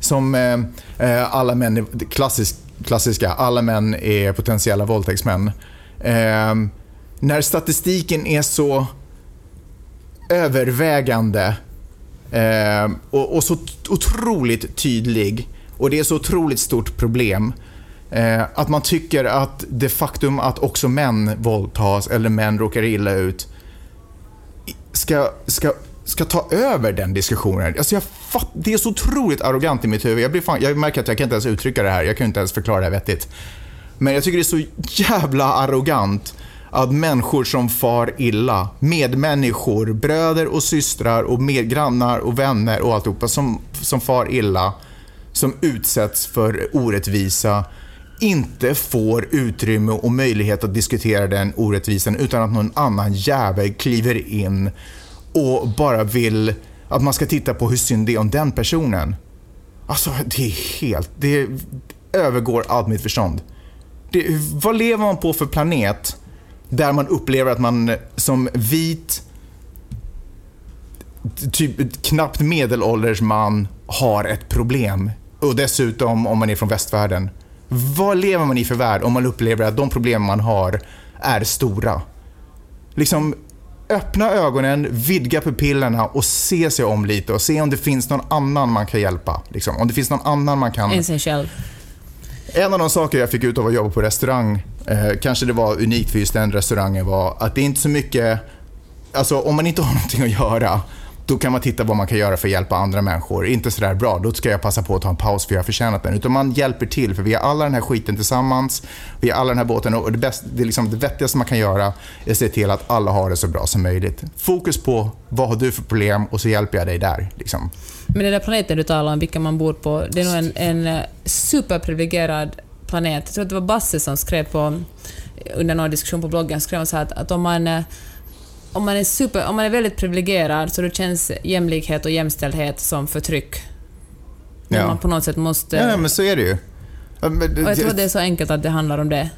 som eh, eh alla män, klassisk, klassiska, alla män är potentiella våldtäktsmän. Eh, när statistiken är så övervägande eh, och, och, så otroligt tydlig och det är så otroligt stort problem Eh, att man tycker att det faktum att också män våldtas eller män råkar illa ut ska, ska, ska ta över den diskussionen. Alltså jag fatt, det är så otroligt arrogant i mitt huvud. Jag, blir fan, jag märker att jag kan inte ens uttrycka det här. Jag kan inte ens förklara det här vettigt. Men jag tycker det är så jävla arrogant att människor som far illa, medmänniskor, bröder och systrar och medgrannar och vänner och alltihopa som, som far illa, som utsätts för orättvisa, inte får utrymme och möjlighet att diskutera den orättvisan utan att någon annan jävel kliver in och bara vill att man ska titta på hur synd det är om den personen. Alltså, det är helt... Det övergår allt mitt förstånd. Det, vad lever man på för planet där man upplever att man som vit, typ knappt medelålders man har ett problem? Och dessutom om man är från västvärlden. Vad lever man i för värld om man upplever att de problem man har är stora? Liksom, öppna ögonen, vidga pupillerna och se sig om lite och se om det finns någon annan man kan hjälpa. Liksom. Om det finns någon annan man kan... Än sig själv. En av de saker jag fick ut av att jobba på restaurang, eh, kanske det var unikt för just den restaurangen, var att det är inte så mycket... Alltså om man inte har *laughs* någonting att göra då kan man titta vad man kan göra för att hjälpa andra människor. Inte sådär bra, då ska jag passa på att ta en paus för jag har förtjänat den. Utan man hjälper till för vi har alla den här skiten tillsammans. Vi har alla den här båten och det, bästa, det, är liksom det vettigaste man kan göra är att se till att alla har det så bra som möjligt. Fokus på vad har du för problem och så hjälper jag dig där. Liksom. Men den där planeten du talar om, vilken man bor på, det är nog en, en eh, superprivilegierad planet. Jag tror att det var Basse som skrev på, under någon diskussion på bloggen, skrev så att, att om man eh, om man, är super, om man är väldigt privilegierad så då känns jämlikhet och jämställdhet som förtryck. Ja. man på något sätt måste... Ja, men så är det ju. Och jag tror att det är så enkelt att det handlar om det.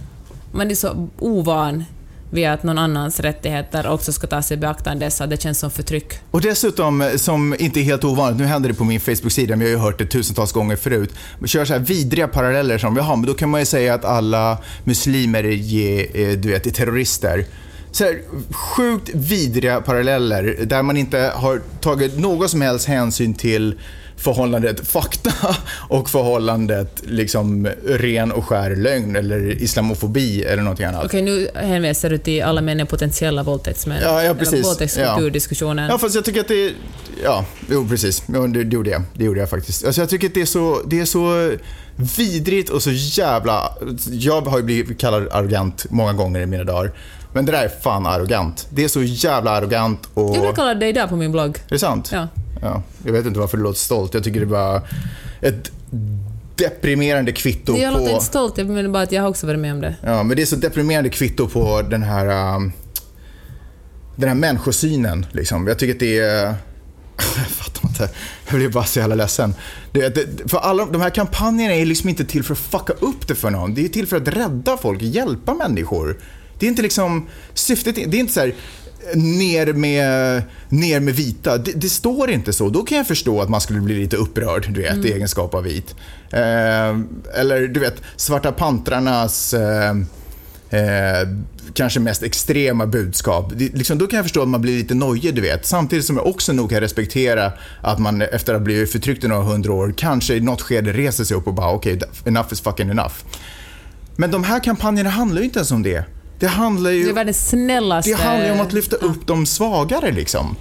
Man är så ovan vid att någon annans rättigheter också ska tas i beaktande så det känns som förtryck. Och dessutom, eh, som inte är helt ovanligt, nu händer det på min Facebook-sida, men jag har ju hört det tusentals gånger förut, kör så här vidriga paralleller som, jaha, men då kan man ju säga att alla muslimer är, eh, du vet, är terrorister så här, sjukt vidriga paralleller där man inte har tagit någon som helst hänsyn till förhållandet fakta *laughs* och förhållandet liksom ren och skär lögn eller islamofobi eller någonting annat. Okej, nu hänvisar du till alla män är potentiella våldtäktsmän. Ja, ja precis. Våldtäktskulturdiskussionen. Ja. ja, fast jag tycker att det är... Ja, jo precis. Ja, det, det, gjorde jag. Det gjorde jag faktiskt. Alltså jag tycker att det är så, det är så vidrigt och så jävla... Jag har ju blivit kallad arrogant många gånger i mina dagar. Men det där är fan arrogant. Det är så jävla arrogant och... Jag kalla dig där på min blogg. Är det sant? Ja. ja. Jag vet inte varför du låter stolt. Jag tycker det är bara ett deprimerande kvitto Jag låter på... inte stolt, jag menar bara att jag har också varit med om det. Ja, men det är så deprimerande kvitto på den här... um, den här människosynen. Liksom. Jag tycker att det är... *laughs* Jag fattar inte. Jag blir bara så jävla ledsen. Det, det, för alla de här kampanjerna är liksom inte till för att fucka upp det för någon. Det är till för att rädda folk, hjälpa människor. Det är inte liksom... Syftet det är inte så här ner med, ner med vita. Det, det, står inte så. Då kan jag förstå att man skulle bli lite upprörd, du vet, i egenskap av vit. Eh, eller du vet, Svarta pantrarnas eh, eh, kanske mest extrema budskap. Det, liksom, då kan jag förstå att man blir lite nojig, du vet. Samtidigt som jag också nog kan respektera att man efter att ha blivit förtryckt i några hundra år kanske i något skede reser sig upp och bara okej, okay, enough is fucking enough. Men de här kampanjerna handlar ju inte ens om det. Det handlar ju... Det är världens snällaste... Det handlar ju om att lyfta upp de svagare liksom.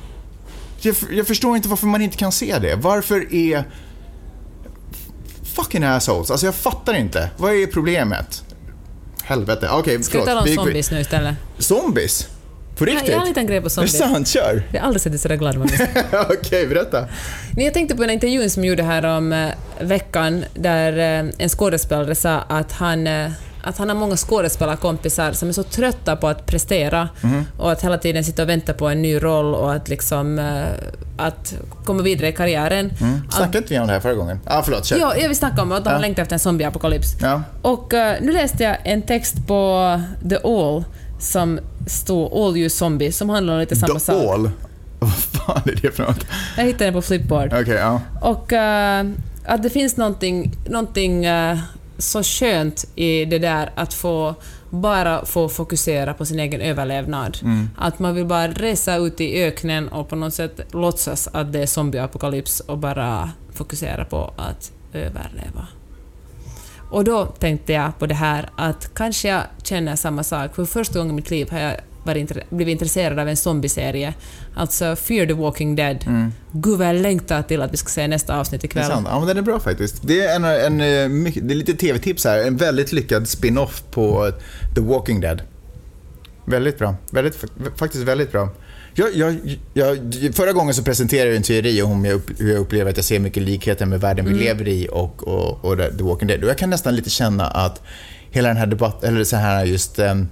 Jag, jag, förstår inte varför man inte kan se det. Varför är... Fucking assholes. Alltså jag fattar inte. Vad är problemet? Helvete. Okej, okay, Ska vi tala om vi, zombies nu istället? Zombies? På riktigt? Jag har en liten grej på zombies. Det är sant, kör. Jag har aldrig sett dig sådär glad Magnus. *laughs* Okej, okay, berätta. Jag tänkte på en intervju som gjorde här om eh, veckan där eh, en skådespelare sa att han eh, att han har många skådespelarkompisar som är så trötta på att prestera mm. och att hela tiden sitta och vänta på en ny roll och att liksom att komma vidare i karriären. Mm. Snackade inte vi om det här förra gången? Ah, förlåt, kör. Ja, vi snackade om att de ja. längtar efter en zombieapokalyps. Ja. Och uh, nu läste jag en text på The All som stod All You Zombies som handlar om lite samma The sak. The All? *laughs* Vad fan är det för något? Jag hittade den på Flipboard. Okay, ja. Och uh, att det finns någonting, någonting uh, så skönt i det där att få bara få fokusera på sin egen överlevnad. Mm. Att man vill bara resa ut i öknen och på något sätt låtsas att det är zombieapokalyps och bara fokusera på att överleva. Och då tänkte jag på det här att kanske jag känner samma sak. För första gången i mitt liv har jag varit, blivit intresserad av en zombieserie. Alltså Fear the Walking Dead. Mm. Gud vad jag längtar till att vi ska se nästa avsnitt ikväll. Det är sant. Ja, men den är bra faktiskt. Det är, en, en, en det är lite tv-tips här. En väldigt lyckad spin-off på The Walking Dead. Väldigt bra. Väldigt, faktiskt väldigt bra. Jag, jag, jag, förra gången så presenterade jag en teori om hur jag upplever att jag ser mycket likheter med världen vi mm. lever i och, och, och The Walking Dead. Och jag kan nästan lite känna att hela den här debatten, eller så här just um,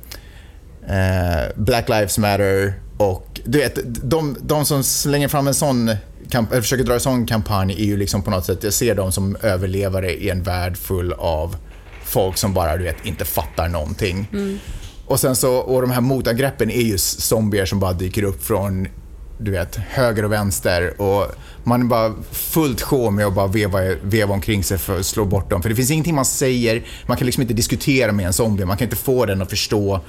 Black Lives Matter och du vet, de, de som slänger fram en sån kamp, försöker dra en sån kampanj är ju liksom på något sätt, jag ser dem som överlevare i en värld full av folk som bara du vet, inte fattar någonting. Mm. Och sen så, och de här motangreppen är ju zombier som bara dyker upp från du vet, höger och vänster och man är bara fullt sjå med att bara veva, veva omkring sig för att slå bort dem. För det finns ingenting man säger, man kan liksom inte diskutera med en zombie, man kan inte få den att förstå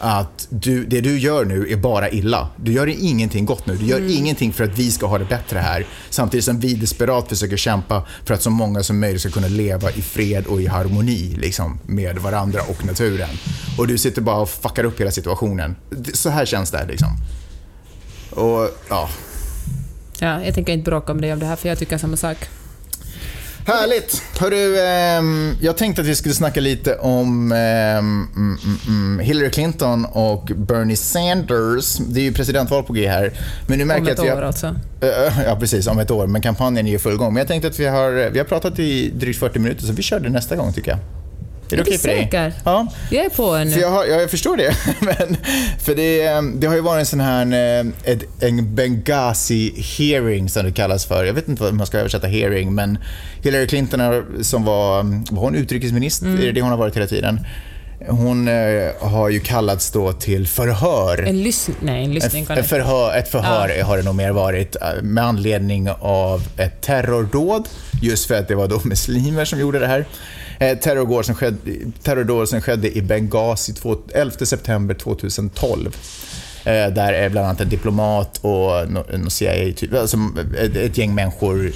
att du, det du gör nu är bara illa. Du gör ingenting gott nu. Du gör mm. ingenting för att vi ska ha det bättre här. Samtidigt som vi desperat försöker kämpa för att så många som möjligt ska kunna leva i fred och i harmoni liksom, med varandra och naturen. Och du sitter bara och fuckar upp hela situationen. Så här känns det. Liksom. Och, ja. Ja, jag tänker inte bråka med dig om det här, för jag tycker samma sak. Härligt! Hörru, eh, jag tänkte att vi skulle snacka lite om eh, mm, mm, Hillary Clinton och Bernie Sanders. Det är ju presidentval på G här. Men nu märker om ett att vi har, år alltså? Äh, ja, precis. Om ett år. Men kampanjen är ju full gång. Men jag tänkte att vi har, vi har pratat i drygt 40 minuter, så vi kör det nästa gång tycker jag. Är det okej för dig? Ja. Jag är på nu. För jag, har, jag förstår det. *laughs* Men, för det, det har ju varit en sån här eh, en Benghazi-hearing som det kallas för. Jag vet inte vad man ska översätta hearing, men Hillary Clinton som var, var hon utrikesminister? Mm. Är det det hon har varit hela tiden? Hon eh, har ju kallats då till förhör. En lyssning? Nej, en lyssning kan ett förhör, ett förhör ja. har det nog mer varit eh, med anledning av ett terrordåd. Just för att det var då muslimer som gjorde det här. Eh, terrordåd som skedde, terrordåd som skedde i Benghazi 11 september 2012. Eh, där bland annat en diplomat och en CIA, typ, alltså ett gäng människor,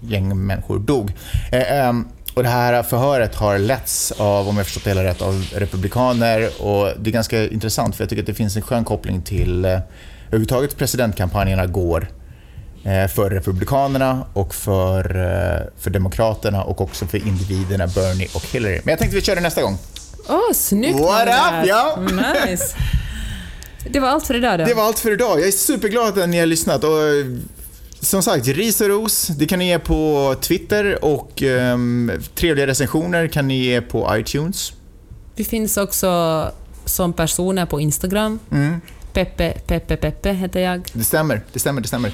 gäng människor dog. Eh, ehm, och det här förhöret har letts av, om jag förstått det hela rätt, av republikaner och det är ganska intressant för jag tycker att det finns en skön koppling till överhuvudtaget presidentkampanjerna går Eh, för Republikanerna och för, eh, för Demokraterna och också för individerna Bernie och Hillary. Men jag tänkte vi kör det nästa gång. Åh, oh, snyggt What up, ja! Nice. Det var allt för idag då. Det var allt för idag. Jag är superglad att ni har lyssnat. Och som sagt, ris och ros, det kan ni ge på Twitter och um, trevliga recensioner kan ni ge på iTunes. Vi finns också som personer på Instagram. Mm. Peppe, Peppe, Peppe heter jag. Det stämmer, det stämmer, det stämmer.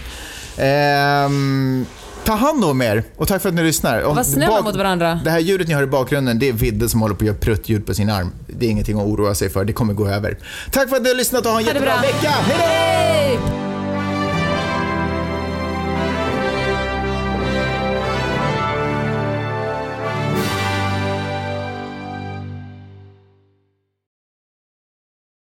Ehm, ta hand om er och tack för att ni lyssnar. Var snälla mot varandra. Det här ljudet ni hör i bakgrunden, det är Vidde som håller på att göra pruttljud på sin arm. Det är ingenting att oroa sig för, det kommer gå över. Tack för att ni har lyssnat och ha en jättebra bra. vecka. Hej då! Hej!